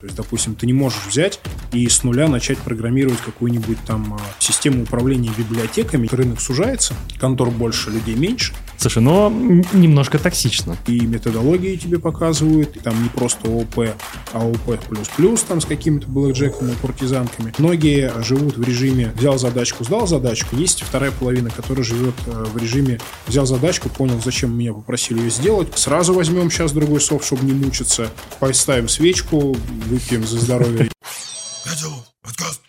То есть, допустим, ты не можешь взять и с нуля начать программировать какую-нибудь там а, систему управления библиотеками. Рынок сужается, контор больше, людей меньше. Слушай, но немножко токсично. И методологии тебе показывают, и там не просто ООП, а ООП++, там с какими-то блэкджеками, куртизанками. Многие живут в режиме «взял задачку, сдал задачку». Есть вторая половина, которая живет э, в режиме «взял задачку, понял, зачем меня попросили ее сделать, сразу возьмем сейчас другой софт, чтобы не мучиться, поставим свечку, выпьем за здоровье.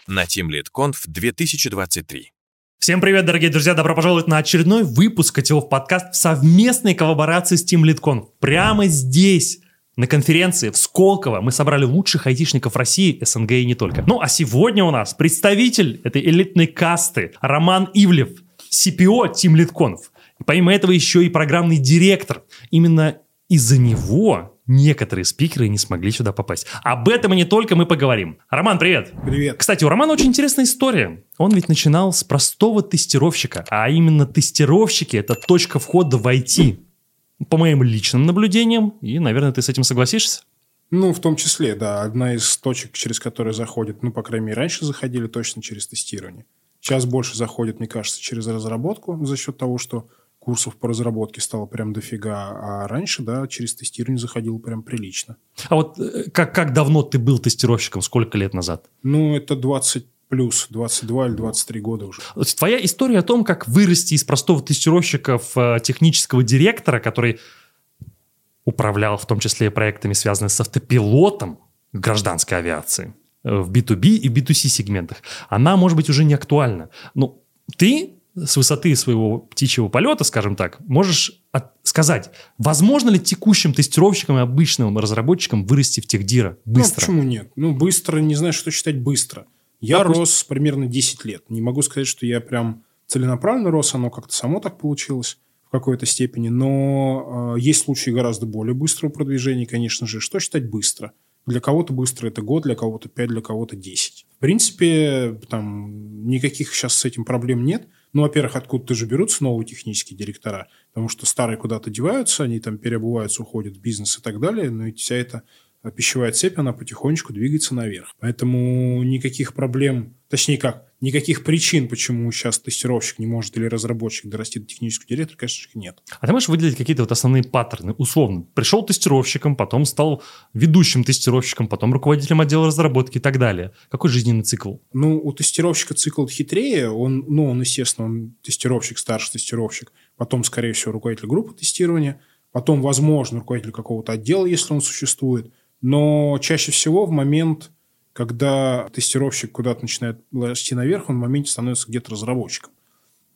На TeamLead 2023. Всем привет, дорогие друзья! Добро пожаловать на очередной выпуск Котелов подкаст в совместной коллаборации с Team LeadConf. Прямо здесь, на конференции в Сколково мы собрали лучших айтишников России, СНГ и не только. Ну а сегодня у нас представитель этой элитной касты Роман Ивлев, CPO Team. И помимо этого еще и программный директор. Именно из-за него некоторые спикеры не смогли сюда попасть. Об этом и не только мы поговорим. Роман, привет! Привет! Кстати, у Романа очень интересная история. Он ведь начинал с простого тестировщика, а именно тестировщики — это точка входа в IT. По моим личным наблюдениям, и, наверное, ты с этим согласишься? Ну, в том числе, да. Одна из точек, через которые заходят, ну, по крайней мере, раньше заходили точно через тестирование. Сейчас больше заходят, мне кажется, через разработку за счет того, что курсов по разработке стало прям дофига, а раньше, да, через тестирование заходил прям прилично. А вот э, как, как давно ты был тестировщиком, сколько лет назад? Ну, это 20 плюс, 22 или 23 года уже. Твоя история о том, как вырасти из простого тестировщика в э, технического директора, который управлял в том числе и проектами, связанными с автопилотом гражданской авиации э, в B2B и B2C сегментах, она может быть уже не актуальна. Но ты с высоты своего птичьего полета, скажем так, можешь от, сказать, возможно ли текущим тестировщикам и обычным разработчикам вырасти в техдира быстро? Ну, почему нет? Ну, быстро, не знаю, что считать быстро. Я а рос примерно 10 лет. Не могу сказать, что я прям целенаправленно рос, оно как-то само так получилось в какой-то степени, но э, есть случаи гораздо более быстрого продвижения, конечно же. Что считать быстро? Для кого-то быстро это год, для кого-то 5, для кого-то 10. В принципе, там никаких сейчас с этим проблем нет – ну, во-первых, откуда-то же берутся новые технические директора, потому что старые куда-то деваются, они там переобуваются, уходят в бизнес и так далее, но ведь вся эта пищевая цепь, она потихонечку двигается наверх. Поэтому никаких проблем, точнее как, никаких причин, почему сейчас тестировщик не может или разработчик дорасти до технического директора, конечно же, нет. А ты можешь выделить какие-то вот основные паттерны? Условно, пришел тестировщиком, потом стал ведущим тестировщиком, потом руководителем отдела разработки и так далее. Какой жизненный цикл? Ну, у тестировщика цикл хитрее. Он, ну, он, естественно, он тестировщик, старший тестировщик, потом, скорее всего, руководитель группы тестирования, потом, возможно, руководитель какого-то отдела, если он существует – но чаще всего в момент, когда тестировщик куда-то начинает расти наверх, он в моменте становится где-то разработчиком.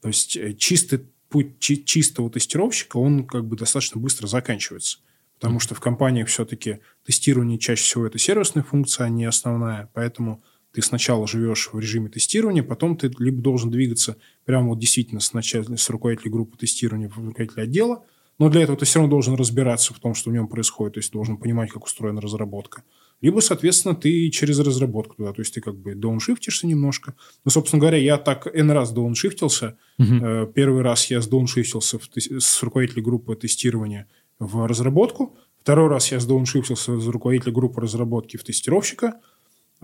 То есть э, чистый путь чистого тестировщика, он как бы достаточно быстро заканчивается. Потому что в компаниях все-таки тестирование чаще всего это сервисная функция, а не основная. Поэтому ты сначала живешь в режиме тестирования, потом ты либо должен двигаться прямо вот действительно с, начала, с руководителя группы тестирования в руководителя отдела – но для этого ты все равно должен разбираться в том, что в нем происходит, то есть должен понимать, как устроена разработка. Либо, соответственно, ты через разработку туда, то есть ты как бы дауншифтишься немножко. Ну, собственно говоря, я так N раз дауншифтился. Угу. Первый раз я сдауншифтился с руководителя группы тестирования в разработку. Второй раз я сдауншифтился с руководителя группы разработки в тестировщика.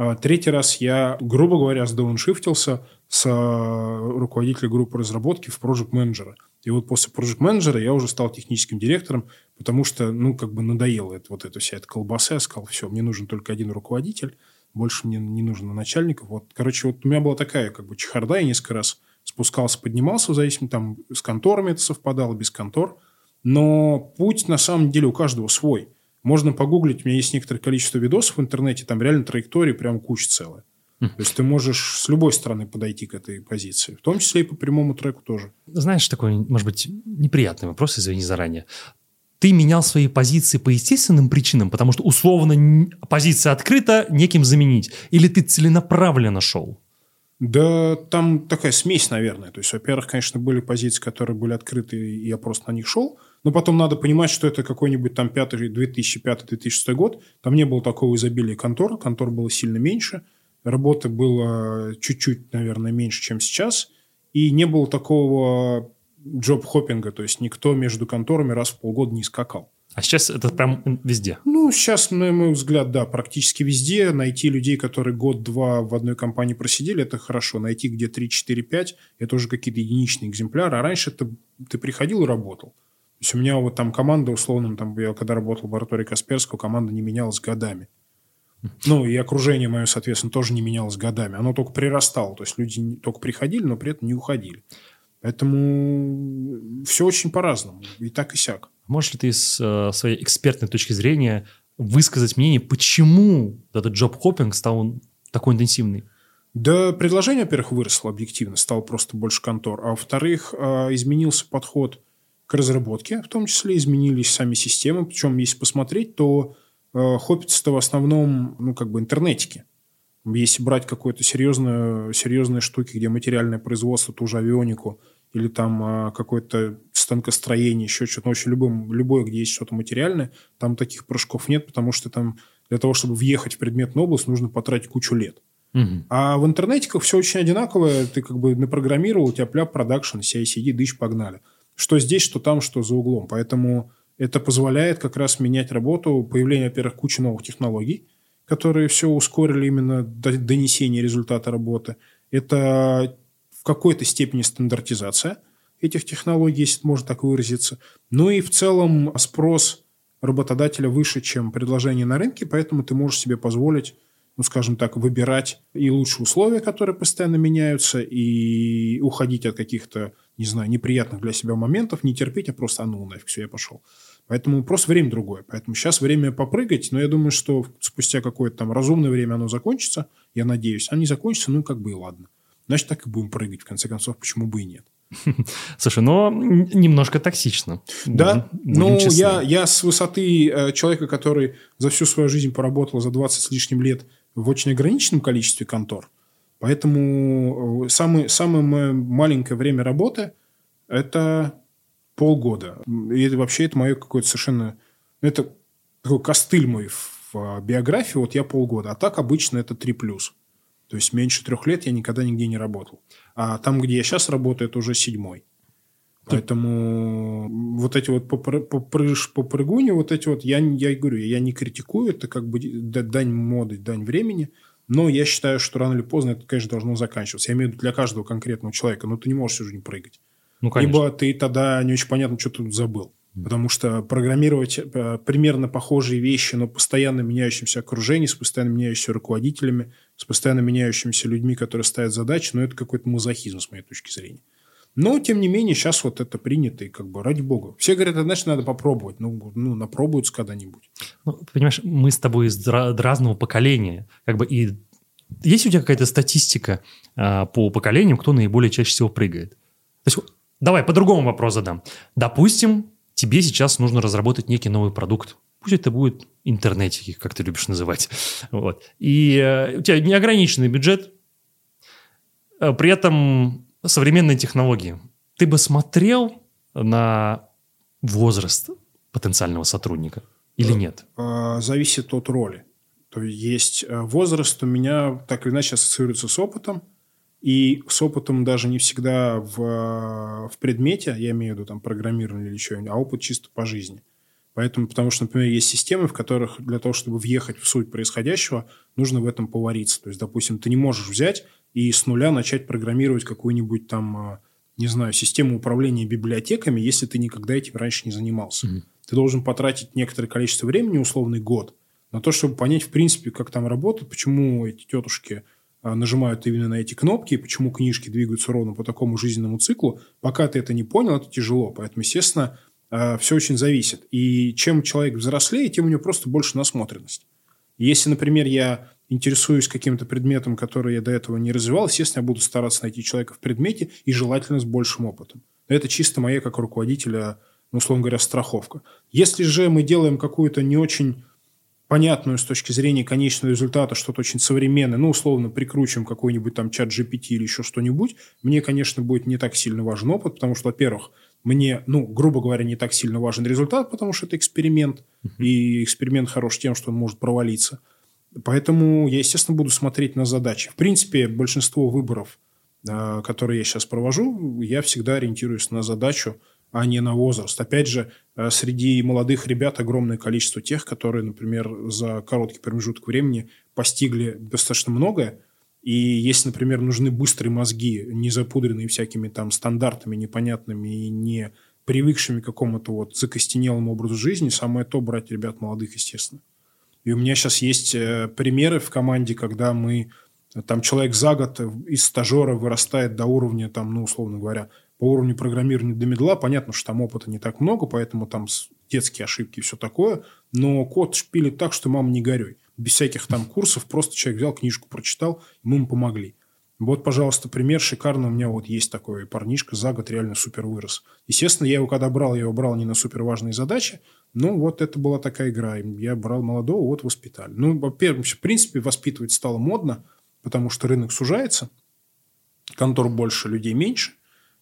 А третий раз я, грубо говоря, сдауншифтился с руководителя группы разработки в project менеджера и вот после Project менеджера я уже стал техническим директором, потому что, ну, как бы надоело это, вот эта вся эта колбаса. Я сказал, все, мне нужен только один руководитель, больше мне не нужно начальников. Вот, короче, вот у меня была такая, как бы, чехарда, я несколько раз спускался, поднимался, в зависимости, там, с конторами это совпадало, без контор. Но путь, на самом деле, у каждого свой. Можно погуглить, у меня есть некоторое количество видосов в интернете, там реально траектории прям куча целая. То есть ты можешь с любой стороны подойти к этой позиции, в том числе и по прямому треку тоже. Знаешь, такой, может быть, неприятный вопрос, извини заранее. Ты менял свои позиции по естественным причинам, потому что условно позиция открыта, неким заменить, или ты целенаправленно шел? Да, там такая смесь, наверное. То есть, во-первых, конечно, были позиции, которые были открыты, и я просто на них шел. Но потом надо понимать, что это какой-нибудь там 2005-2006 год. Там не было такого изобилия контор. Контор было сильно меньше работы было чуть-чуть, наверное, меньше, чем сейчас, и не было такого джоб-хоппинга, то есть никто между конторами раз в полгода не скакал. А сейчас это прям везде? Ну, сейчас, на мой взгляд, да, практически везде. Найти людей, которые год-два в одной компании просидели, это хорошо. Найти где 3, 4, 5, это уже какие-то единичные экземпляры. А раньше ты, ты приходил и работал. То есть у меня вот там команда, условно, там, я когда работал в лаборатории Касперского, команда не менялась годами. Ну, и окружение мое, соответственно, тоже не менялось годами. Оно только прирастало. То есть люди только приходили, но при этом не уходили. Поэтому все очень по-разному. И так, и сяк. Можешь ли ты с э, своей экспертной точки зрения высказать мнение, почему этот джоб-хоппинг стал такой интенсивный? Да, предложение, во-первых, выросло объективно, стало просто больше контор. А во-вторых, э, изменился подход к разработке, в том числе изменились сами системы. Причем, если посмотреть, то э, хопится-то в основном, ну, как бы интернетики. Если брать какое-то серьезное, серьезные штуки, где материальное производство, ту же авионику, или там а, какое-то станкостроение, еще что-то, ну, вообще любым, любое, где есть что-то материальное, там таких прыжков нет, потому что там для того, чтобы въехать в предметную область, нужно потратить кучу лет. Угу. А в интернетиках все очень одинаковое. Ты как бы напрограммировал, у тебя пляп, продакшн, CI-CD, дыщ, погнали. Что здесь, что там, что за углом. Поэтому это позволяет как раз менять работу, появление, во-первых, кучи новых технологий, которые все ускорили именно донесение результата работы. Это в какой-то степени стандартизация этих технологий, если можно так выразиться. Ну и в целом спрос работодателя выше, чем предложение на рынке, поэтому ты можешь себе позволить, ну, скажем так, выбирать и лучшие условия, которые постоянно меняются, и уходить от каких-то, не знаю, неприятных для себя моментов, не терпеть, а просто, а ну, нафиг, все, я пошел. Поэтому просто время другое. Поэтому сейчас время попрыгать, но я думаю, что спустя какое-то там разумное время оно закончится, я надеюсь. А не закончится, ну, как бы и ладно. Значит, так и будем прыгать, в конце концов, почему бы и нет. Слушай, но немножко токсично. Да, ну я, я с высоты э, человека, который за всю свою жизнь поработал за 20 с лишним лет в очень ограниченном количестве контор, поэтому э, самое, самое маленькое время работы – это полгода. И это, вообще это мое какое-то совершенно... Это такой костыль мой в биографии, вот я полгода. А так обычно это 3+. То есть меньше трех лет я никогда нигде не работал. А там, где я сейчас работаю, это уже седьмой. Поэтому вот эти вот попрыж, попрыгуни, вот эти вот, я, я говорю, я не критикую, это как бы дань моды, дань времени, но я считаю, что рано или поздно это, конечно, должно заканчиваться. Я имею в виду для каждого конкретного человека, но ты не можешь всю жизнь прыгать. Ну, конечно. Либо ты тогда не очень понятно, что ты тут забыл. Потому что программировать э, примерно похожие вещи, но постоянно меняющимся окружением, с постоянно меняющимися руководителями, с постоянно меняющимися людьми, которые ставят задачи, ну, это какой-то мазохизм, с моей точки зрения. Но, тем не менее, сейчас вот это принято, и как бы, ради бога. Все говорят, а значит, надо попробовать. Ну, ну напробуются когда-нибудь. Ну, понимаешь, мы с тобой из разного поколения. Как бы и есть у тебя какая-то статистика а, по поколениям, кто наиболее чаще всего прыгает? То есть Давай по-другому вопрос задам. Допустим, тебе сейчас нужно разработать некий новый продукт. Пусть это будет интернетики, как ты любишь называть. Вот. И э, у тебя неограниченный бюджет, э, при этом современные технологии. Ты бы смотрел на возраст потенциального сотрудника или нет? Э, зависит от роли. То есть э, возраст у меня так или иначе ассоциируется с опытом. И с опытом даже не всегда в, в предмете, я имею в виду там программирование или что-нибудь, а опыт чисто по жизни. Поэтому, потому что, например, есть системы, в которых для того, чтобы въехать в суть происходящего, нужно в этом повариться. То есть, допустим, ты не можешь взять и с нуля начать программировать какую-нибудь там, а, не знаю, систему управления библиотеками, если ты никогда этим раньше не занимался. Mm-hmm. Ты должен потратить некоторое количество времени, условный год, на то, чтобы понять, в принципе, как там работает, почему эти тетушки а, нажимают именно на эти кнопки, почему книжки двигаются ровно по такому жизненному циклу. Пока ты это не понял, это тяжело. Поэтому, естественно, а, все очень зависит. И чем человек взрослее, тем у него просто больше насмотренность. Если, например, я интересуюсь каким-то предметом, который я до этого не развивал, естественно, я буду стараться найти человека в предмете и желательно с большим опытом. Это чисто моя, как руководителя, ну, условно говоря, страховка. Если же мы делаем какую-то не очень понятную с точки зрения конечного результата, что-то очень современное, ну, условно, прикручиваем какой-нибудь там чат GPT или еще что-нибудь, мне, конечно, будет не так сильно важен опыт, потому что, во-первых, мне, ну, грубо говоря, не так сильно важен результат, потому что это эксперимент, uh-huh. и эксперимент хорош тем, что он может провалиться. Поэтому я, естественно, буду смотреть на задачи. В принципе, большинство выборов, а, которые я сейчас провожу, я всегда ориентируюсь на задачу, а не на возраст. Опять же, э, среди молодых ребят огромное количество тех, которые, например, за короткий промежуток времени постигли достаточно многое. И если, например, нужны быстрые мозги, не запудренные всякими там стандартами непонятными и не привыкшими к какому-то вот закостенелому образу жизни, самое то брать ребят молодых, естественно. И у меня сейчас есть э, примеры в команде, когда мы там человек за год из стажера вырастает до уровня, там, ну, условно говоря, по уровню программирования до медла. Понятно, что там опыта не так много, поэтому там детские ошибки и все такое. Но код шпилит так, что мама не горюй. Без всяких там курсов. Просто человек взял книжку, прочитал, мы ему помогли. Вот, пожалуйста, пример шикарный. У меня вот есть такой парнишка, за год реально супер вырос. Естественно, я его когда брал, я его брал не на супер важные задачи, но вот это была такая игра. Я брал молодого, вот воспитали. Ну, во-первых, в принципе, воспитывать стало модно, потому что рынок сужается, контор больше, людей меньше.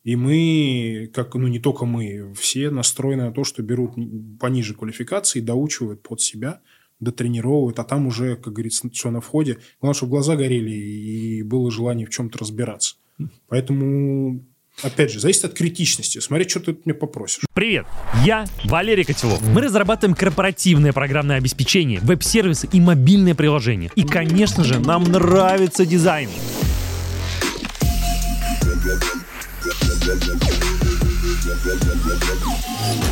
И мы, как, ну не только мы, все настроены на то, что берут пониже квалификации, доучивают под себя, дотренировывают, а там уже, как говорится, все на входе. Главное, чтобы глаза горели и было желание в чем-то разбираться. Поэтому Опять же, зависит от критичности. Смотри, что ты мне попросишь. Привет, я Валерий Котелов. Мы разрабатываем корпоративное программное обеспечение, веб-сервисы и мобильные приложения. И, конечно же, нам нравится дизайн.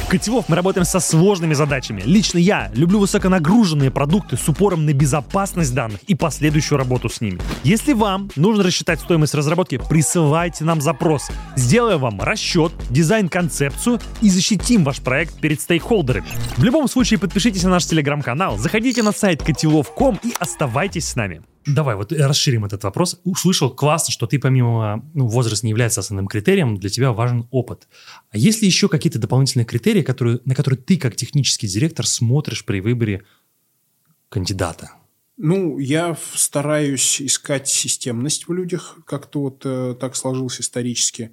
Котелов мы работаем со сложными задачами. Лично я люблю высоконагруженные продукты с упором на безопасность данных и последующую работу с ними. Если вам нужно рассчитать стоимость разработки, присылайте нам запрос. Сделаем вам расчет, дизайн-концепцию и защитим ваш проект перед стейкхолдерами. В любом случае подпишитесь на наш телеграм-канал, заходите на сайт котелов.ком и оставайтесь с нами. Давай вот расширим этот вопрос. Услышал классно, что ты помимо ну, возраст не является основным критерием, для тебя важен опыт. А есть ли еще какие-то дополнительные критерии, которые, на которые ты как технический директор смотришь при выборе кандидата? Ну, я стараюсь искать системность в людях, как-то вот э, так сложилось исторически.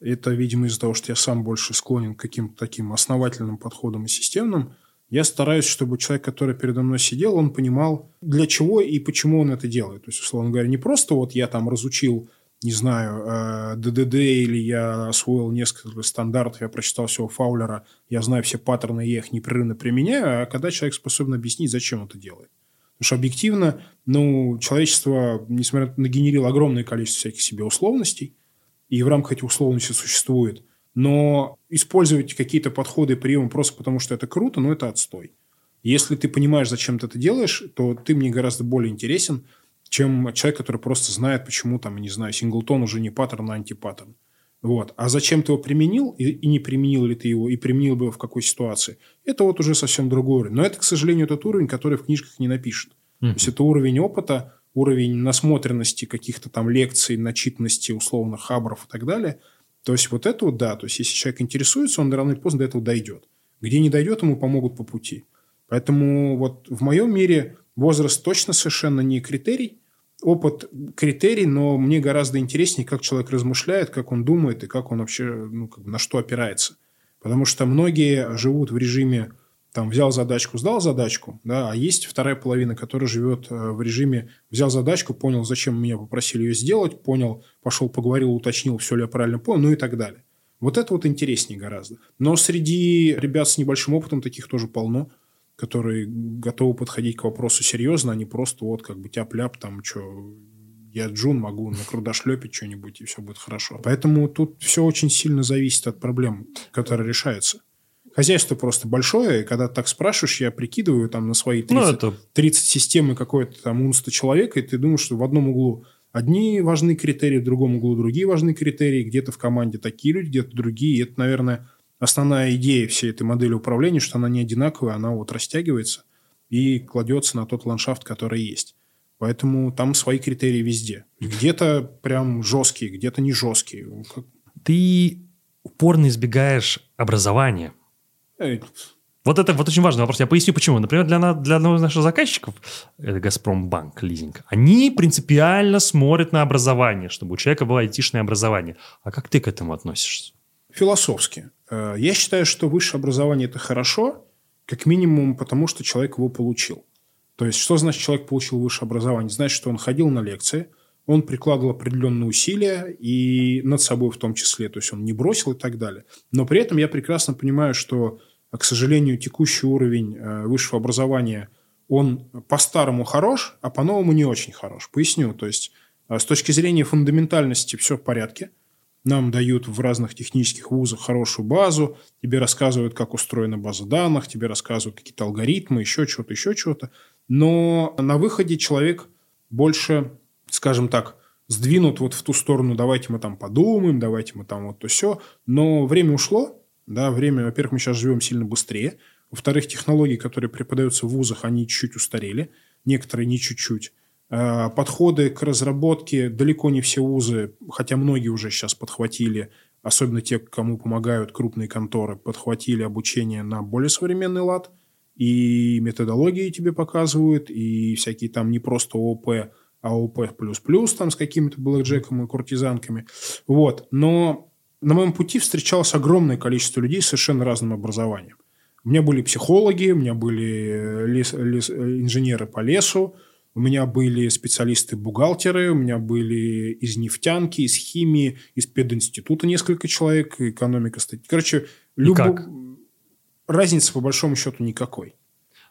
Это, видимо, из-за того, что я сам больше склонен к каким-то таким основательным подходам и системным – я стараюсь, чтобы человек, который передо мной сидел, он понимал, для чего и почему он это делает. То есть, условно говоря, не просто вот я там разучил, не знаю, ДДД э, или я освоил несколько стандартов, я прочитал всего Фаулера, я знаю все паттерны, я их непрерывно применяю, а когда человек способен объяснить, зачем это делает. Потому что объективно, ну, человечество, несмотря на генерило огромное количество всяких себе условностей, и в рамках этих условностей существует но использовать какие-то подходы и приемы просто потому, что это круто, ну, это отстой. Если ты понимаешь, зачем ты это делаешь, то ты мне гораздо более интересен, чем человек, который просто знает, почему там, не знаю, синглтон уже не паттерн, а антипаттерн. Вот. А зачем ты его применил, и, и не применил ли ты его, и применил бы его в какой ситуации, это вот уже совсем другой уровень. Но это, к сожалению, тот уровень, который в книжках не напишет. Mm-hmm. То есть это уровень опыта, уровень насмотренности каких-то там лекций, начитанности условно хабров и так далее – то есть вот это вот да, то есть если человек интересуется, он рано или поздно до этого дойдет. Где не дойдет, ему помогут по пути. Поэтому вот в моем мире возраст точно совершенно не критерий, опыт критерий, но мне гораздо интереснее, как человек размышляет, как он думает и как он вообще, ну, как бы на что опирается. Потому что многие живут в режиме там взял задачку, сдал задачку, да, а есть вторая половина, которая живет э, в режиме взял задачку, понял, зачем меня попросили ее сделать, понял, пошел поговорил, уточнил, все ли я правильно понял, ну и так далее. Вот это вот интереснее гораздо. Но среди ребят с небольшим опытом таких тоже полно, которые готовы подходить к вопросу серьезно, а не просто вот как бы тяп-ляп, там, что я Джун, могу на крудошлепить что-нибудь, и все будет хорошо. Поэтому тут все очень сильно зависит от проблем, которые решаются. Хозяйство просто большое, и когда ты так спрашиваешь, я прикидываю там на свои 30, ну, это... 30 системы какой-то там унста человека, и ты думаешь, что в одном углу одни важные критерии, в другом углу другие важные критерии, где-то в команде такие люди, где-то другие. И это, наверное, основная идея всей этой модели управления, что она не одинаковая, она вот растягивается и кладется на тот ландшафт, который есть. Поэтому там свои критерии везде. Где-то прям жесткие, где-то не жесткие. Ты упорно избегаешь образования. Вот это вот очень важный вопрос. Я поясню, почему. Например, для, для одного из наших заказчиков, это Газпромбанк, лизинг, они принципиально смотрят на образование, чтобы у человека было айтишное образование. А как ты к этому относишься? Философски. Э, я считаю, что высшее образование – это хорошо, как минимум потому, что человек его получил. То есть, что значит человек получил высшее образование? Значит, что он ходил на лекции, он прикладывал определенные усилия, и над собой в том числе, то есть он не бросил и так далее. Но при этом я прекрасно понимаю, что, к сожалению, текущий уровень э, высшего образования, он по-старому хорош, а по-новому не очень хорош. Поясню, то есть э, с точки зрения фундаментальности все в порядке. Нам дают в разных технических вузах хорошую базу, тебе рассказывают, как устроена база данных, тебе рассказывают какие-то алгоритмы, еще что-то, еще что-то. Но на выходе человек больше скажем так, сдвинут вот в ту сторону, давайте мы там подумаем, давайте мы там вот то все. Но время ушло, да, время, во-первых, мы сейчас живем сильно быстрее. Во-вторых, технологии, которые преподаются в вузах, они чуть-чуть устарели, некоторые не чуть-чуть. А, подходы к разработке далеко не все вузы, хотя многие уже сейчас подхватили, особенно те, кому помогают крупные конторы, подхватили обучение на более современный лад, и методологии тебе показывают, и всякие там не просто ООП, АОП++, там с какими-то блэкджеками и куртизанками. Вот. Но на моем пути встречалось огромное количество людей с совершенно разным образованием. У меня были психологи, у меня были лес, лес, инженеры по лесу, у меня были специалисты-бухгалтеры, у меня были из нефтянки, из химии, из пединститута несколько человек, экономика, статья. Короче, любо... разницы по большому счету никакой.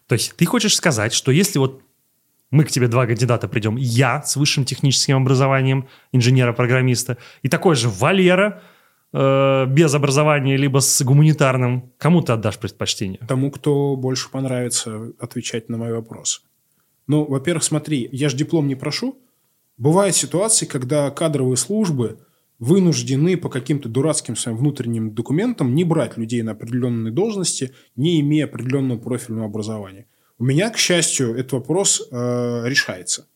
То есть ты хочешь сказать, что если вот мы к тебе два кандидата придем, я с высшим техническим образованием инженера-программиста, и такой же Валера, э, без образования, либо с гуманитарным. Кому ты отдашь предпочтение? Тому, кто больше понравится отвечать на мои вопросы. Ну, во-первых, смотри, я же диплом не прошу. Бывают ситуации, когда кадровые службы вынуждены по каким-то дурацким своим внутренним документам не брать людей на определенные должности, не имея определенного профильного образования. У меня, к счастью, этот вопрос э, решается.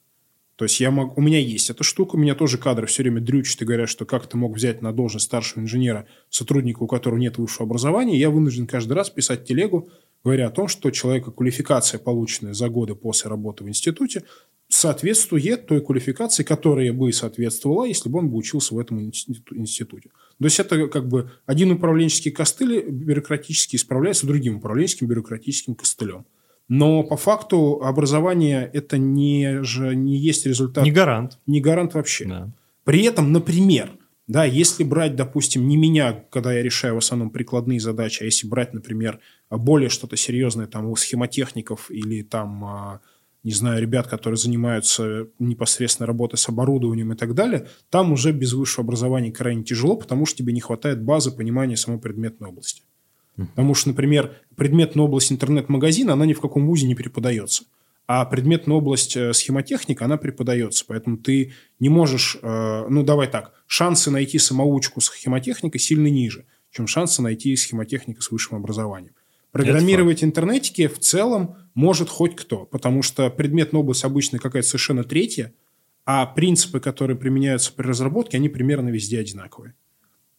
То есть я могу, у меня есть эта штука, у меня тоже кадры все время дрючат и говорят, что как ты мог взять на должность старшего инженера сотрудника, у которого нет высшего образования. Я вынужден каждый раз писать телегу, говоря о том, что человека квалификация, полученная за годы после работы в институте, соответствует той квалификации, которая бы соответствовала, если бы он бы учился в этом институте. То есть это как бы один управленческий костыль бюрократически исправляется другим управленческим бюрократическим костылем. Но по факту образование это не, же, не есть результат. Не гарант. Не гарант вообще. Да. При этом, например, да, если брать, допустим, не меня, когда я решаю в основном прикладные задачи, а если брать, например, более что-то серьезное там у схемотехников или там, а, не знаю, ребят, которые занимаются непосредственно работой с оборудованием и так далее, там уже без высшего образования крайне тяжело, потому что тебе не хватает базы понимания самой предметной области. Потому что, например, предметная область интернет-магазина, она ни в каком вузе не преподается. А предметная область э, схемотехника, она преподается. Поэтому ты не можешь... Э, ну, давай так. Шансы найти самоучку с схемотехникой сильно ниже, чем шансы найти схемотехника с высшим образованием. Программировать интернетики в целом может хоть кто, потому что предметная область обычно какая-то совершенно третья, а принципы, которые применяются при разработке, они примерно везде одинаковые.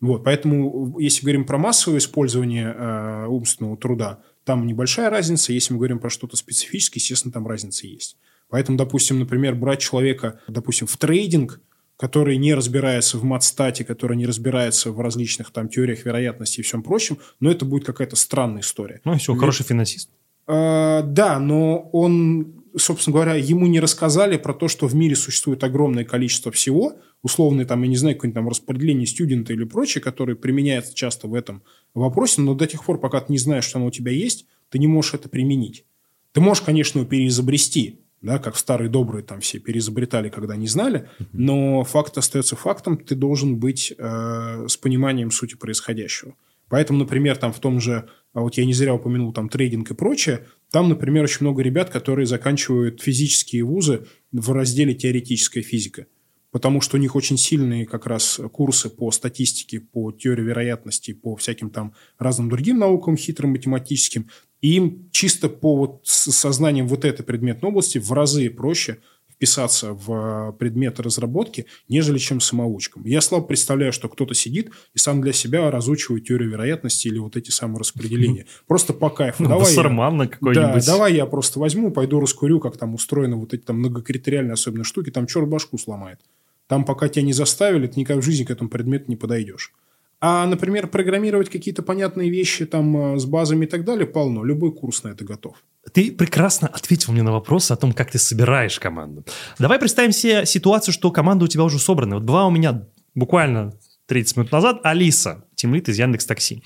Вот, поэтому, если говорим про массовое использование э, умственного труда, там небольшая разница. Если мы говорим про что-то специфическое, естественно, там разница есть. Поэтому, допустим, например, брать человека, допустим, в трейдинг, который не разбирается в матстате, который не разбирается в различных там теориях вероятности и всем прочем, но это будет какая-то странная история. Ну, все, хороший финансист. Э, да, но он собственно говоря, ему не рассказали про то, что в мире существует огромное количество всего, условно, там, я не знаю, какое-нибудь там распределение студента или прочее, которое применяется часто в этом вопросе, но до тех пор, пока ты не знаешь, что оно у тебя есть, ты не можешь это применить. Ты можешь, конечно, его переизобрести, да, как старые добрые там все переизобретали, когда не знали, но факт остается фактом, ты должен быть э, с пониманием сути происходящего. Поэтому, например, там в том же, а вот я не зря упомянул там трейдинг и прочее, там, например, очень много ребят, которые заканчивают физические вузы в разделе теоретическая физика. Потому что у них очень сильные как раз курсы по статистике, по теории вероятности, по всяким там разным другим наукам, хитрым математическим. И им чисто по вот сознанием вот этой предметной области в разы проще – вписаться в предметы разработки, нежели чем самоучкам. Я слабо представляю, что кто-то сидит и сам для себя разучивает теорию вероятности или вот эти самые распределения. Просто по кайфу. Ну, давай я, какой-нибудь. Да, давай я просто возьму, пойду раскурю, как там устроены вот эти там многокритериальные особенно штуки, там черт башку сломает. Там пока тебя не заставили, ты никак в жизни к этому предмету не подойдешь. А, например, программировать какие-то понятные вещи там э, с базами и так далее полно. Любой курс на это готов. Ты прекрасно ответил мне на вопрос о том, как ты собираешь команду. Давай представим себе ситуацию, что команда у тебя уже собрана. Вот была у меня буквально 30 минут назад Алиса, тимлит из Яндекс Такси.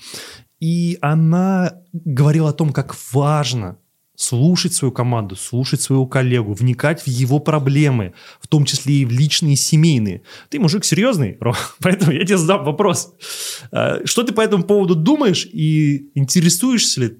И она говорила о том, как важно слушать свою команду, слушать своего коллегу, вникать в его проблемы, в том числе и в личные, и семейные. Ты мужик серьезный, Ром, поэтому я тебе задам вопрос. А, что ты по этому поводу думаешь и интересуешься ли,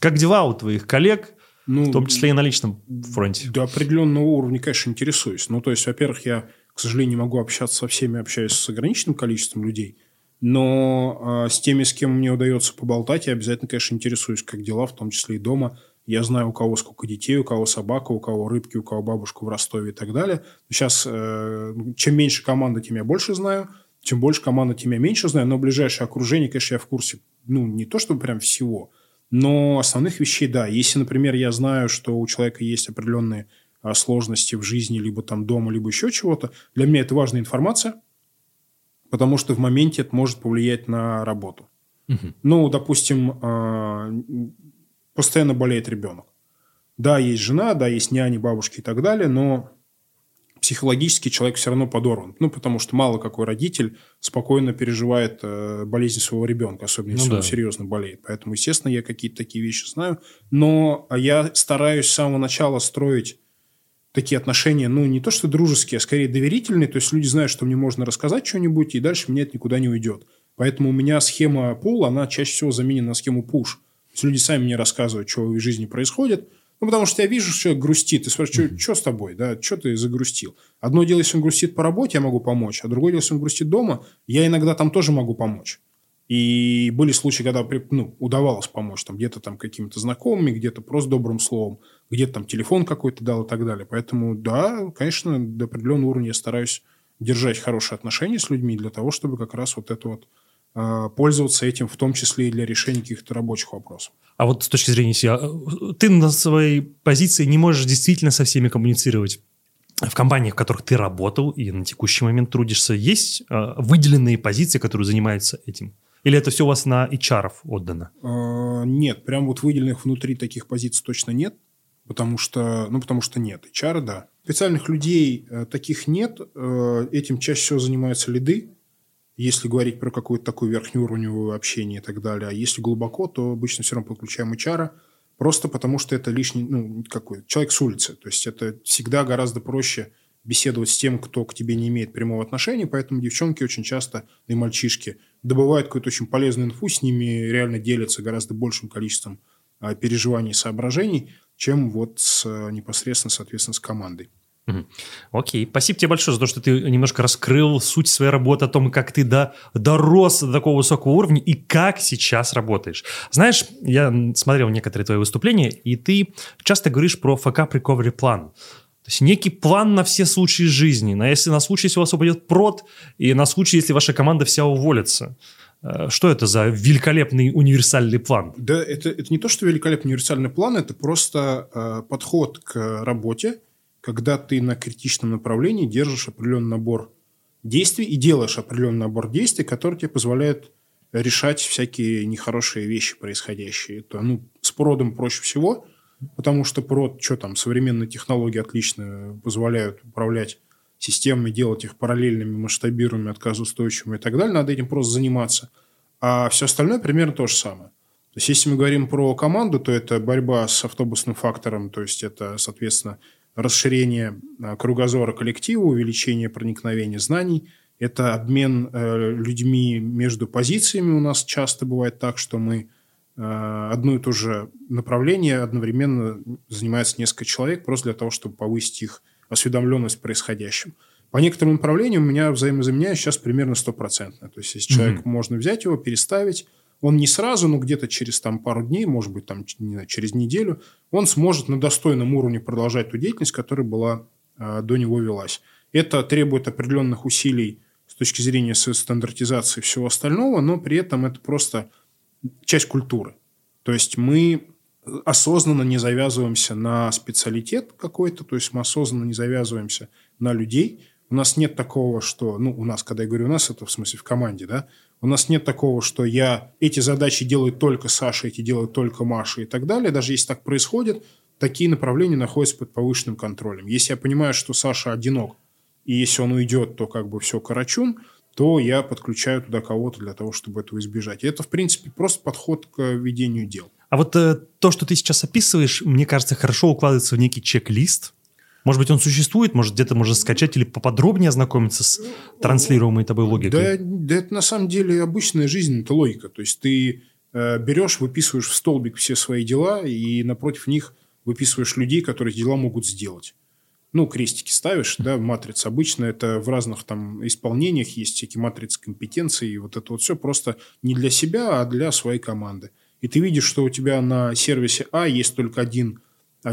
как дела у твоих коллег, ну, в том числе и на личном фронте? До определенного уровня, конечно, интересуюсь. Ну, то есть, во-первых, я, к сожалению, не могу общаться со всеми, общаюсь с ограниченным количеством людей – но э, с теми, с кем мне удается поболтать, я обязательно, конечно, интересуюсь, как дела, в том числе и дома. Я знаю, у кого сколько детей, у кого собака, у кого рыбки, у кого бабушка в Ростове и так далее. Сейчас, э, чем меньше команда, тем я больше знаю. Чем больше команда, тем я меньше знаю. Но ближайшее окружение, конечно, я в курсе, ну, не то чтобы прям всего, но основных вещей, да. Если, например, я знаю, что у человека есть определенные а, сложности в жизни, либо там дома, либо еще чего-то, для меня это важная информация, потому что в моменте это может повлиять на работу. Угу. Ну, допустим, а, постоянно болеет ребенок. Да, есть жена, да, есть няни, бабушки и так далее, но психологически человек все равно подорван. Ну, потому что мало какой родитель спокойно переживает э, болезнь своего ребенка, особенно если ну, он серьезно болеет. Поэтому, естественно, я какие-то такие вещи знаю. Но я стараюсь с самого начала строить такие отношения, ну, не то что дружеские, а скорее доверительные. То есть люди знают, что мне можно рассказать что-нибудь, и дальше мне это никуда не уйдет. Поэтому у меня схема pull, она чаще всего заменена на схему push есть люди сами мне рассказывают, что в их жизни происходит. Ну, потому что я вижу, что человек грустит. Ты спрашиваешь, что, что с тобой? Да? Что ты загрустил? Одно дело, если он грустит по работе, я могу помочь. А другое дело, если он грустит дома, я иногда там тоже могу помочь. И были случаи, когда ну, удавалось помочь. Там где-то там какими-то знакомыми, где-то просто добрым словом, где-то там телефон какой-то дал и так далее. Поэтому, да, конечно, до определенного уровня я стараюсь держать хорошие отношения с людьми для того, чтобы как раз вот это вот пользоваться этим, в том числе и для решения каких-то рабочих вопросов. А вот с точки зрения себя, э, ты на своей позиции не можешь действительно со всеми коммуницировать. В компаниях, в которых ты работал и на текущий момент трудишься, есть э, выделенные позиции, которые занимаются этим? Или это все у вас на HR отдано? Нет, прям вот выделенных внутри таких позиций точно нет, потому что, ну, потому что нет. HR, да. Специальных людей таких нет. Этим чаще всего занимаются лиды, если говорить про какую-то такую верхнеуровневую общение и так далее. А если глубоко, то обычно все равно подключаем HR, просто потому что это лишний, ну, какой человек с улицы. То есть это всегда гораздо проще беседовать с тем, кто к тебе не имеет прямого отношения, поэтому девчонки очень часто, и мальчишки, добывают какую-то очень полезную инфу, с ними реально делятся гораздо большим количеством а, переживаний и соображений, чем вот с, непосредственно, соответственно, с командой. Окей, спасибо тебе большое за то, что ты немножко раскрыл суть своей работы, о том, как ты до, дорос до такого высокого уровня и как сейчас работаешь. Знаешь, я смотрел некоторые твои выступления, и ты часто говоришь про FK Recovery план. То есть некий план на все случаи жизни. На если на случай, если у вас упадет прод, и на случай, если ваша команда вся уволится. Э, что это за великолепный универсальный план? Да, это, это не то, что великолепный универсальный план, это просто э, подход к работе, когда ты на критичном направлении держишь определенный набор действий и делаешь определенный набор действий, который тебе позволяет решать всякие нехорошие вещи происходящие. Это, ну, с продом проще всего, потому что прод, что там, современные технологии отлично позволяют управлять системами, делать их параллельными, масштабируемыми, отказоустойчивыми и так далее. Надо этим просто заниматься. А все остальное примерно то же самое. То есть, если мы говорим про команду, то это борьба с автобусным фактором, то есть это, соответственно, расширение а, кругозора коллектива, увеличение проникновения знаний. Это обмен э, людьми между позициями. У нас часто бывает так, что мы э, одно и то же направление одновременно занимается несколько человек просто для того, чтобы повысить их осведомленность в происходящем. По некоторым направлениям у меня взаимозаменяемость сейчас примерно стопроцентная. То есть, если mm-hmm. человек можно взять его, переставить, он не сразу, но где-то через там, пару дней, может быть, там, не знаю, через неделю, он сможет на достойном уровне продолжать ту деятельность, которая была э, до него велась. Это требует определенных усилий с точки зрения стандартизации всего остального, но при этом это просто часть культуры. То есть мы осознанно не завязываемся на специалитет какой-то, то есть мы осознанно не завязываемся на людей. У нас нет такого, что, ну, у нас, когда я говорю у нас, это в смысле в команде, да, У нас нет такого, что я эти задачи делаю только Саша, эти делаю только Маша и так далее. Даже если так происходит, такие направления находятся под повышенным контролем. Если я понимаю, что Саша одинок, и если он уйдет, то как бы все карачун, то я подключаю туда кого-то для того, чтобы этого избежать. И это, в принципе, просто подход к ведению дел. А вот э, то, что ты сейчас описываешь, мне кажется, хорошо укладывается в некий чек-лист. Может быть, он существует, может, где-то можно скачать или поподробнее ознакомиться с транслируемой тобой логикой? Да, да это на самом деле обычная жизненная логика. То есть ты э, берешь, выписываешь в столбик все свои дела, и напротив них выписываешь людей, которые дела могут сделать. Ну, крестики ставишь, да, матриц. Обычно это в разных там исполнениях есть всякие матрицы компетенции, и вот это вот все просто не для себя, а для своей команды и ты видишь, что у тебя на сервисе А есть только один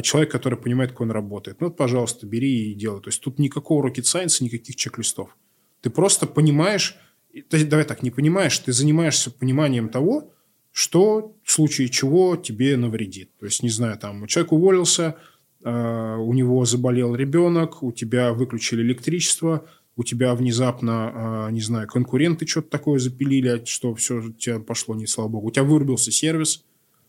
человек, который понимает, как он работает. Ну, вот, пожалуйста, бери и делай. То есть тут никакого rocket science, никаких чек-листов. Ты просто понимаешь, есть, давай так, не понимаешь, ты занимаешься пониманием того, что в случае чего тебе навредит. То есть, не знаю, там, человек уволился, э, у него заболел ребенок, у тебя выключили электричество – у тебя внезапно, а, не знаю, конкуренты что-то такое запилили, что все у тебя пошло не слава богу. У тебя вырубился сервис,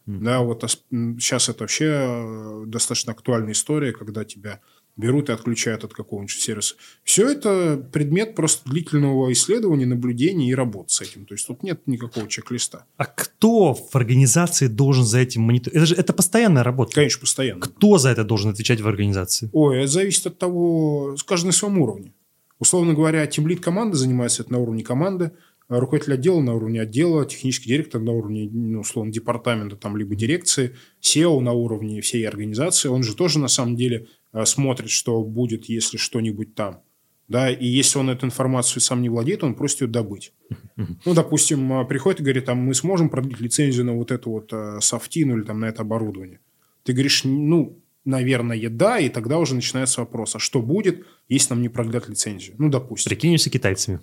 mm. да, вот сейчас это вообще э, достаточно актуальная история, когда тебя берут и отключают от какого-нибудь сервиса. Все это предмет просто длительного исследования, наблюдения и работы с этим. То есть тут нет никакого чек-листа. А кто в организации должен за этим мониторить? Это же это постоянная работа. Конечно, постоянно. Кто за это должен отвечать в организации? Ой, это зависит от того, каждый на своем уровне. Условно говоря, тимлит команды занимается это на уровне команды, руководитель отдела на уровне отдела, технический директор на уровне, ну, условно, департамента, там, либо дирекции, SEO на уровне всей организации. Он же тоже, на самом деле, э, смотрит, что будет, если что-нибудь там. Да, и если он эту информацию сам не владеет, он просит ее добыть. Ну, допустим, э, приходит и говорит, там, мы сможем продлить лицензию на вот эту вот э, софтину или там на это оборудование. Ты говоришь, ну, наверное, да, и тогда уже начинается вопрос, а что будет, если нам не продлят лицензию? Ну, допустим. Прикинемся китайцами.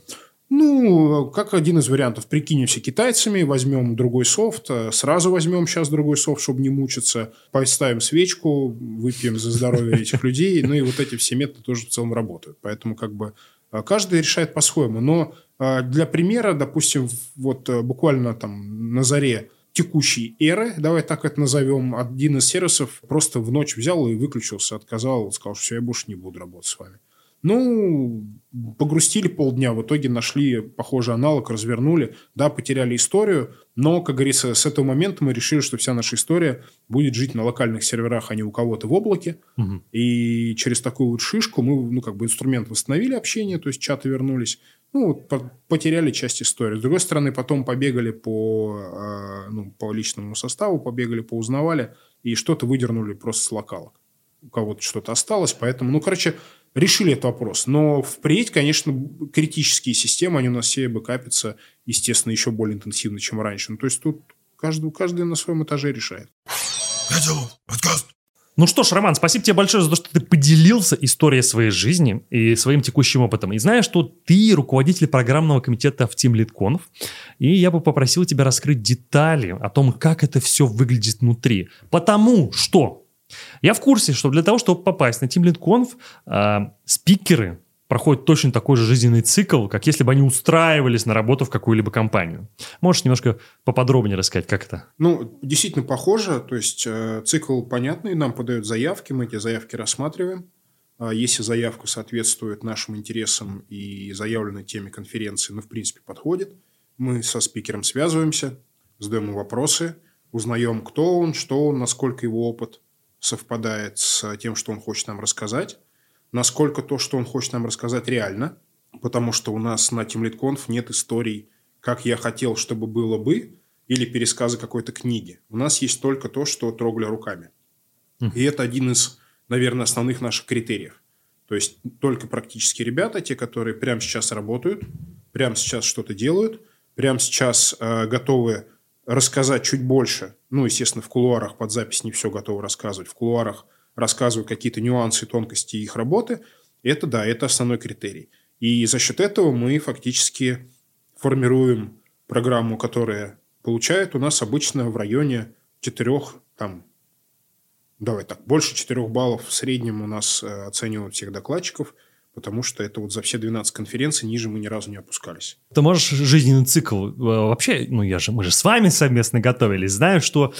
Ну, как один из вариантов, прикинемся китайцами, возьмем другой софт, э, сразу возьмем сейчас другой софт, чтобы не мучиться, поставим свечку, выпьем за здоровье этих людей, ну и вот эти все методы тоже в целом работают. Поэтому как бы э, каждый решает по-своему. Но э, для примера, допустим, вот буквально там на заре текущей эры, давай так это назовем, один из сервисов просто в ночь взял и выключился, отказал, сказал, что все, я больше не буду работать с вами. Ну, погрустили полдня, в итоге нашли похожий аналог, развернули. Да, потеряли историю, но, как говорится, с этого момента мы решили, что вся наша история будет жить на локальных серверах, а не у кого-то в облаке. Угу. И через такую вот шишку мы, ну, как бы инструмент восстановили общение, то есть чаты вернулись, ну, потеряли часть истории. С другой стороны, потом побегали по, э, ну, по личному составу, побегали, поузнавали, и что-то выдернули просто с локалок. У кого-то что-то осталось, поэтому, ну, короче, решили этот вопрос. Но впредь, конечно, критические системы, они у нас все бэкапятся, естественно, еще более интенсивно, чем раньше. Ну, то есть тут каждый, каждый на своем этаже решает. подкаст. Ну что ж, Роман, спасибо тебе большое за то, что ты поделился историей своей жизни и своим текущим опытом. И знаешь, что ты руководитель программного комитета в Team Lead и я бы попросил тебя раскрыть детали о том, как это все выглядит внутри. Потому что я в курсе, что для того, чтобы попасть на Team Lead э, спикеры проходит точно такой же жизненный цикл, как если бы они устраивались на работу в какую-либо компанию. Можешь немножко поподробнее рассказать, как это? Ну, действительно похоже. То есть, э, цикл понятный. Нам подают заявки, мы эти заявки рассматриваем. А если заявка соответствует нашим интересам и заявленной теме конференции, ну, в принципе, подходит, мы со спикером связываемся, задаем ему вопросы, узнаем, кто он, что он, насколько его опыт совпадает с тем, что он хочет нам рассказать насколько то, что он хочет нам рассказать, реально, потому что у нас на TeamLeadConf нет историй, как я хотел, чтобы было бы, или пересказы какой-то книги. У нас есть только то, что трогали руками. И это один из, наверное, основных наших критериев. То есть только практически ребята, те, которые прямо сейчас работают, прямо сейчас что-то делают, прямо сейчас э, готовы рассказать чуть больше. Ну, естественно, в кулуарах под запись не все готовы рассказывать. В кулуарах – рассказывают какие-то нюансы, тонкости их работы, это да, это основной критерий. И за счет этого мы фактически формируем программу, которая получает у нас обычно в районе 4, там, давай так, больше 4 баллов в среднем у нас э, оценивают всех докладчиков потому что это вот за все 12 конференций ниже мы ни разу не опускались. Ты можешь жизненный цикл э, вообще, ну я же, мы же с вами совместно готовились, знаю, что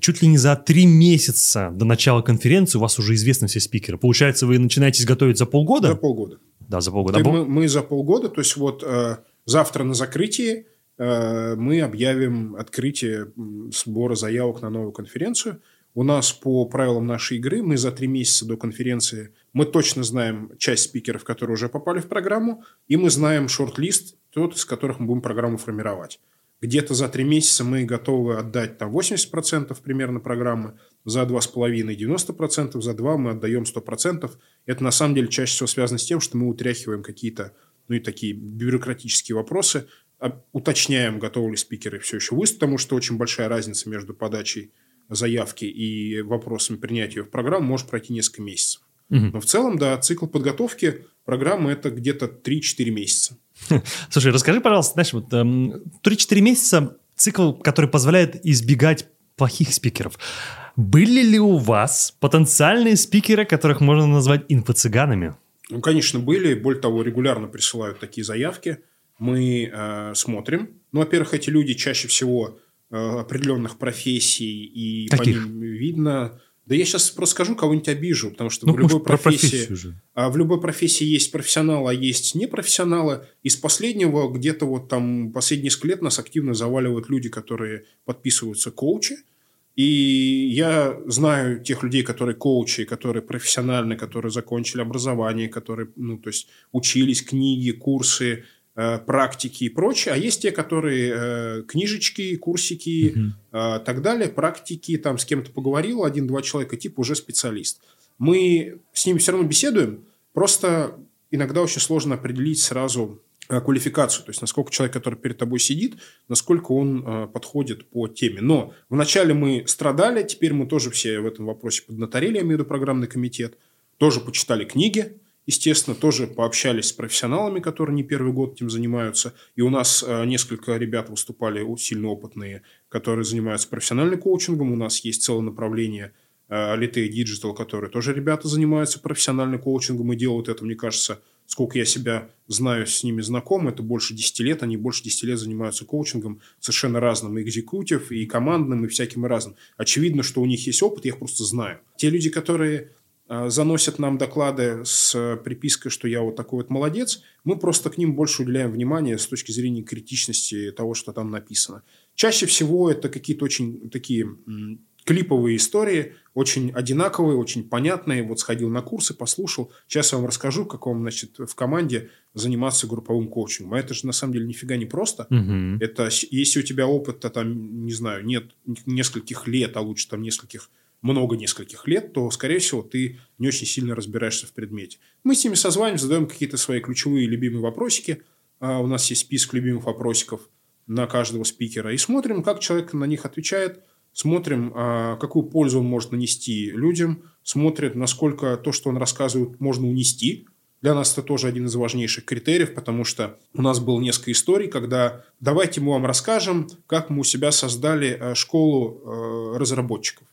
чуть ли не за три месяца до начала конференции у вас уже известны все спикеры. Получается, вы начинаетесь готовить за полгода? За полгода. Да, за полгода. мы, мы за полгода, то есть вот э, завтра на закрытии э, мы объявим открытие сбора заявок на новую конференцию – у нас по правилам нашей игры мы за три месяца до конференции мы точно знаем часть спикеров, которые уже попали в программу, и мы знаем шорт-лист, тот, из которых мы будем программу формировать. Где-то за три месяца мы готовы отдать там 80% примерно программы, за 2,5% 90%, за 2 мы отдаем 100%. Это на самом деле чаще всего связано с тем, что мы утряхиваем какие-то ну и такие бюрократические вопросы, а, уточняем, готовы ли спикеры все еще выступить, потому что очень большая разница между подачей заявки и вопросами принятия в программу может пройти несколько месяцев. Угу. Но в целом, да, цикл подготовки программы это где-то 3-4 месяца. Слушай, расскажи, пожалуйста, знаешь, вот эм, 3-4 месяца цикл, который позволяет избегать плохих спикеров. Были ли у вас потенциальные спикеры, которых можно назвать инфо-цыганами? Ну, конечно, были. Более того, регулярно присылают такие заявки. Мы э, смотрим. Ну, во-первых, эти люди чаще всего Э, определенных профессий, и Каких? по ним видно... Да я сейчас просто скажу, кого-нибудь обижу, потому что ну, в любой профессии, а в любой профессии есть профессионалы, а есть непрофессионалы. Из последнего где-то вот там последние несколько лет нас активно заваливают люди, которые подписываются коучи. И я знаю тех людей, которые коучи, которые профессиональны, которые закончили образование, которые, ну, то есть учились книги, курсы, практики и прочее, а есть те, которые э, книжечки, курсики, угу. э, так далее, практики, там с кем-то поговорил, один-два человека, типа уже специалист. Мы с ними все равно беседуем, просто иногда очень сложно определить сразу э, квалификацию, то есть насколько человек, который перед тобой сидит, насколько он э, подходит по теме. Но вначале мы страдали, теперь мы тоже все в этом вопросе поднаторели, я имею в виду программный комитет, тоже почитали книги, Естественно, тоже пообщались с профессионалами, которые не первый год этим занимаются. И у нас э, несколько ребят выступали сильно опытные, которые занимаются профессиональным коучингом. У нас есть целое направление Alite Digital, которые тоже ребята занимаются профессиональным коучингом и делают это, мне кажется, сколько я себя знаю, с ними знаком, это больше 10 лет, они больше 10 лет занимаются коучингом совершенно разным, и экзекутив, и командным, и всяким разным. Очевидно, что у них есть опыт, я их просто знаю. Те люди, которые Э, заносят нам доклады с припиской, что я вот такой вот молодец, мы просто к ним больше уделяем внимание с точки зрения критичности того, что там написано. Чаще всего это какие-то очень такие клиповые истории, очень одинаковые, очень понятные. Вот сходил на курсы, послушал. Сейчас я вам расскажу, как вам, значит, в команде заниматься групповым коучингом. А это же на самом деле нифига не просто. Угу. Это если у тебя опыта там, не знаю, нет нескольких лет, а лучше там нескольких много нескольких лет, то, скорее всего, ты не очень сильно разбираешься в предмете. Мы с ними созваниваем, задаем какие-то свои ключевые любимые вопросики. А у нас есть список любимых вопросиков на каждого спикера. И смотрим, как человек на них отвечает. Смотрим, а, какую пользу он может нанести людям. Смотрит, насколько то, что он рассказывает, можно унести. Для нас это тоже один из важнейших критериев, потому что у нас было несколько историй, когда давайте мы вам расскажем, как мы у себя создали э, школу э, разработчиков.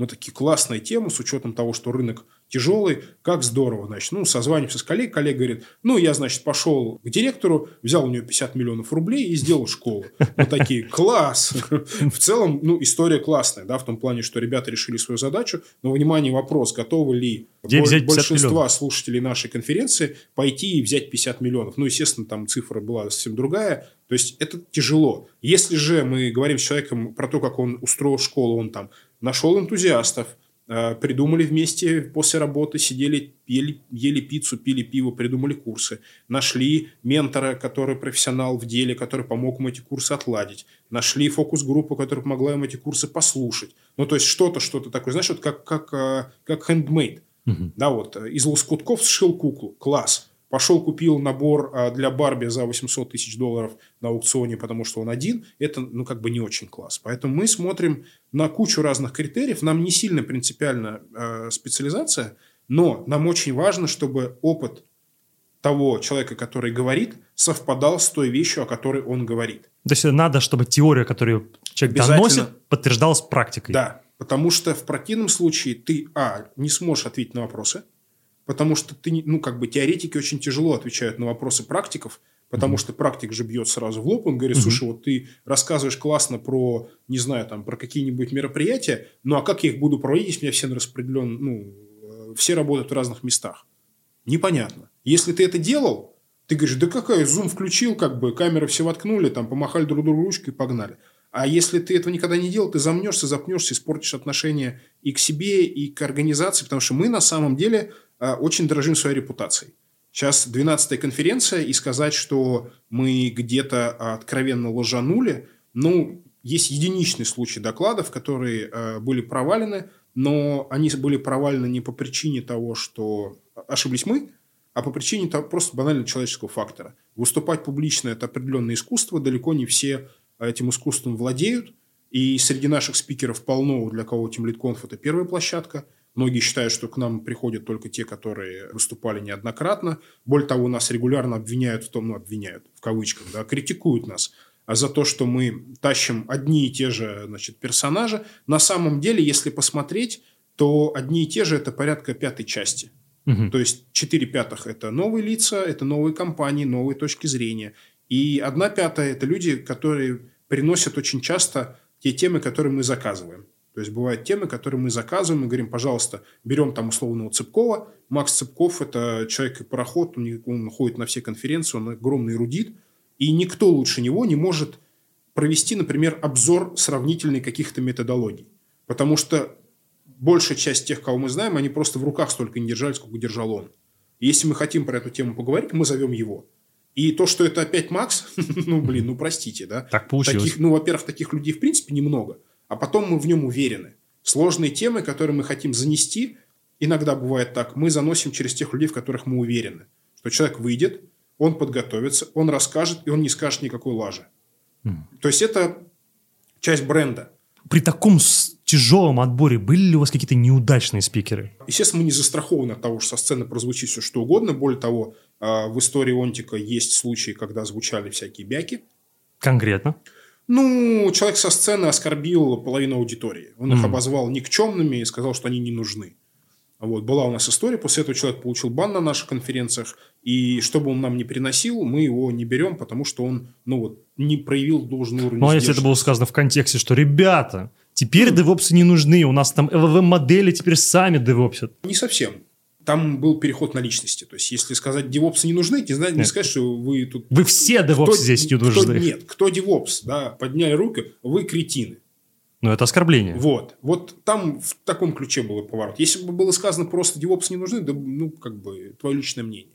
Мы такие, классная тема, с учетом того, что рынок тяжелый, как здорово, значит. Ну, созваниваемся с коллегой, коллега говорит, ну, я, значит, пошел к директору, взял у нее 50 миллионов рублей и сделал школу. Мы такие, класс! В целом, ну, история классная, да, в том плане, что ребята решили свою задачу, но, внимание, вопрос, готовы ли большинства слушателей нашей конференции пойти и взять 50 миллионов. Ну, естественно, там цифра была совсем другая, то есть это тяжело. Если же мы говорим с человеком про то, как он устроил школу, он там нашел энтузиастов, э, придумали вместе после работы, сидели, ели, ели пиццу, пили пиво, придумали курсы. Нашли ментора, который профессионал в деле, который помог им эти курсы отладить. Нашли фокус-группу, которая помогла им эти курсы послушать. Ну, то есть, что-то, что-то такое, знаешь, вот как, как, э, как handmade. Угу. Да, вот, э, из лоскутков сшил куклу. Класс. Пошел, купил набор а, для Барби за 800 тысяч долларов на аукционе, потому что он один. Это, ну, как бы не очень класс. Поэтому мы смотрим на кучу разных критериев. Нам не сильно принципиально э, специализация, но нам очень важно, чтобы опыт того человека, который говорит, совпадал с той вещью, о которой он говорит. То есть надо, чтобы теория, которую человек доносит, подтверждалась практикой. Да, потому что в противном случае ты, а, не сможешь ответить на вопросы, потому что ты, ну, как бы теоретики очень тяжело отвечают на вопросы практиков, потому что практик же бьет сразу в лоб, он говорит, слушай, вот ты рассказываешь классно про, не знаю, там, про какие-нибудь мероприятия, ну, а как я их буду проводить, если у меня все распределен, ну, э, все работают в разных местах? Непонятно. Если ты это делал, ты говоришь, да какая, зум включил, как бы, камеры все воткнули, там, помахали друг другу ручкой и погнали. А если ты этого никогда не делал, ты замнешься, запнешься, испортишь отношения и к себе, и к организации, потому что мы на самом деле очень дорожим своей репутацией. Сейчас 12-я конференция, и сказать, что мы где-то откровенно ложанули, ну, есть единичный случай докладов, которые э, были провалены, но они были провалены не по причине того, что ошиблись мы, а по причине того, просто банально человеческого фактора. Выступать публично – это определенное искусство, далеко не все этим искусством владеют, и среди наших спикеров полно, для кого Team Lead Conf – это первая площадка. Многие считают, что к нам приходят только те, которые выступали неоднократно. Более того, нас регулярно обвиняют в том, ну, обвиняют, в кавычках, да, критикуют нас а за то, что мы тащим одни и те же значит, персонажи. На самом деле, если посмотреть, то одни и те же – это порядка пятой части. Мгм. То есть 4 пятых – это новые лица, это новые компании, новые точки зрения. И одна пятая – это люди, которые приносят очень часто те темы, которые мы заказываем. То есть бывают темы, которые мы заказываем и говорим, пожалуйста, берем там условного Цыпкова. Макс Цыпков – это человек-пароход, он, не- он ходит на все конференции, он огромный эрудит. И никто лучше него не может провести, например, обзор сравнительный каких-то методологий. Потому что большая часть тех, кого мы знаем, они просто в руках столько не держали, сколько держал он. И если мы хотим про эту тему поговорить, мы зовем его. И то, что это опять Макс, ну, блин, ну, простите, да? Так получилось. Таких, ну, во-первых, таких людей, в принципе, немного. А потом мы в нем уверены. Сложные темы, которые мы хотим занести, иногда бывает так, мы заносим через тех людей, в которых мы уверены. Что человек выйдет, он подготовится, он расскажет, и он не скажет никакой лажи. То есть это часть бренда. При таком тяжелом отборе были ли у вас какие-то неудачные спикеры? Естественно, мы не застрахованы от того, что со сцены прозвучит все что угодно. Более того, а, в истории Онтика есть случаи, когда звучали всякие бяки. Конкретно? Ну, человек со сцены оскорбил половину аудитории. Он их Мгм. обозвал никчемными и сказал, что они не нужны. Вот, была у нас история, после этого человек получил бан на наших конференциях, и что бы он нам не приносил, мы его не берем, потому что он, ну вот, не проявил должный уровень Ну, а если это было сказано в контексте, что, ребята, теперь девопсы не нужны, у нас там ЛВМ-модели теперь сами девопсят. Не совсем. Там был переход на личности. То есть, если сказать, девопсы не нужны, не, знаю, не сказать, что вы тут... Вы все девопсы Кто- здесь не кто- нужны. Нет, кто девопс, да, подняли руки, вы кретины. Ну, это оскорбление. Вот. Вот там в таком ключе был поворот. Если бы было сказано просто девопс не нужны, да, ну, как бы, твое личное мнение.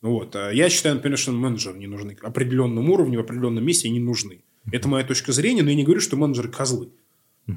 Вот. А Я считаю, например, что менеджеры не нужны. К определенному уровню, в определенном месте они нужны. Это моя точка зрения, но я не говорю, что менеджеры козлы.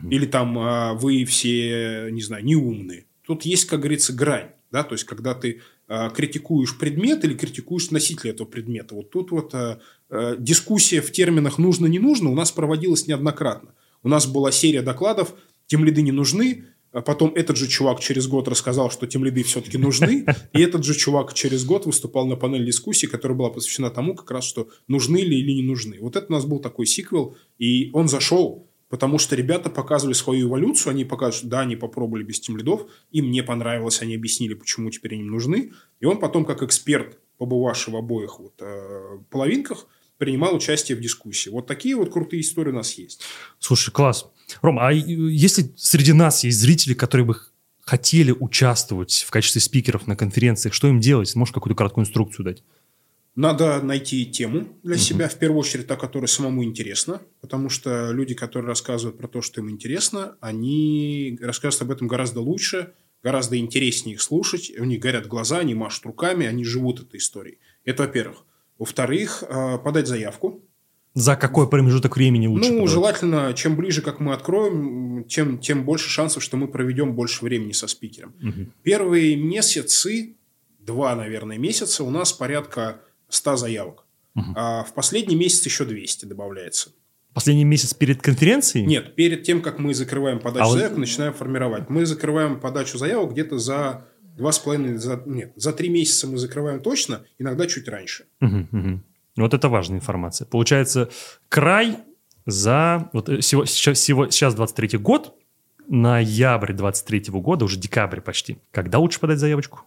Или там а, вы все, не знаю, неумные. Тут есть, как говорится, грань. Да? То есть, когда ты а, критикуешь предмет или критикуешь носителя этого предмета. Вот тут вот а, а, дискуссия в терминах «нужно-не нужно» у нас проводилась неоднократно. У нас была серия докладов «Тем лиды не нужны», потом этот же чувак через год рассказал, что тем лиды все-таки нужны, и этот же чувак через год выступал на панель дискуссии, которая была посвящена тому, как раз, что нужны ли или не нужны. Вот это у нас был такой сиквел, и он зашел, потому что ребята показывали свою эволюцию, они показывают, что да, они попробовали без тем лидов, им не понравилось, они объяснили, почему теперь они нужны, и он потом, как эксперт, побывавший в обоих вот, э, половинках, принимал участие в дискуссии. Вот такие вот крутые истории у нас есть. Слушай, класс. Ром, а если среди нас есть зрители, которые бы хотели участвовать в качестве спикеров на конференциях, что им делать? Можешь какую-то краткую инструкцию дать? Надо найти тему для себя, в первую очередь, та, которая самому интересна, потому что люди, которые рассказывают про то, что им интересно, они рассказывают об этом гораздо лучше, гораздо интереснее их слушать, у них горят глаза, они машут руками, они живут этой историей. Это во-первых. Во-вторых, э, подать заявку. За какой промежуток времени лучше? ну, подавать? желательно, чем ближе, как мы откроем, тем, тем больше шансов, что мы проведем больше времени со спикером. Мгм. Первые месяцы, два, наверное, месяца, у нас порядка 100 заявок. Мгм. А в последний месяц еще 200 добавляется. Последний месяц перед конференцией? Нет, перед тем, как мы закрываем подачу А вот- заявок, начинаем формировать. Мы закрываем подачу заявок где-то за два с половиной, за, нет, за три месяца мы закрываем точно, иногда чуть раньше. Мгм, мгм. Вот это важная информация. Получается, край за... Вот э, сего- сейчас, сего- сейчас 23 год, ноябрь 23 года, уже декабрь почти. Когда лучше подать заявочку?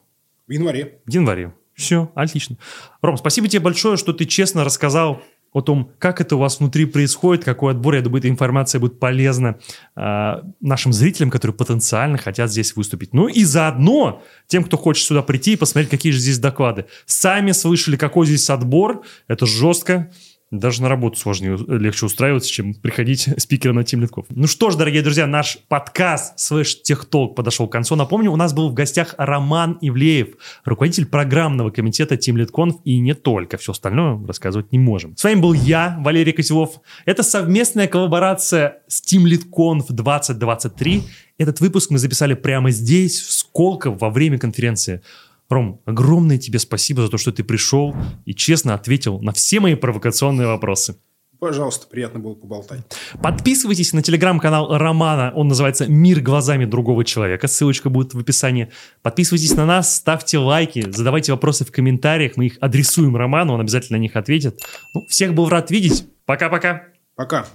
В январе. В январе. Все, отлично. Ром, спасибо тебе большое, что ты честно рассказал о том, как это у вас внутри происходит, какой отбор. Я думаю, эта информация будет полезна э, нашим зрителям, которые потенциально хотят здесь выступить. Ну и заодно тем, кто хочет сюда прийти и посмотреть, какие же здесь доклады. Сами слышали, какой здесь отбор. Это жестко. Даже на работу сложнее, легче устраиваться, чем приходить спикером на Team Литков. Ну что ж, дорогие друзья, наш подкаст Слэш Техтолк подошел к концу. Напомню, у нас был в гостях Роман Ивлеев, руководитель программного комитета Team Литконф и не только. Все остальное рассказывать не можем. С вами был я, Валерий Козелов. Это совместная коллаборация с Team Литконф 2023. Этот выпуск мы записали прямо здесь, в Сколково, во время конференции. Ром, огромное тебе спасибо за то, что ты пришел и честно ответил на все мои провокационные вопросы. Пожалуйста, приятно было поболтать. Подписывайтесь на телеграм-канал Романа, он называется «Мир глазами другого человека», ссылочка будет в описании. Подписывайтесь на нас, ставьте лайки, задавайте вопросы в комментариях, мы их адресуем Роману, он обязательно на них ответит. Ну, всех был рад видеть, пока-пока. Пока.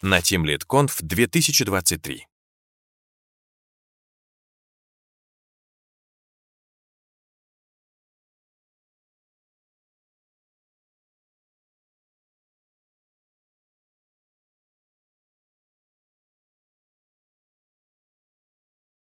На Team Lead Conf 2023.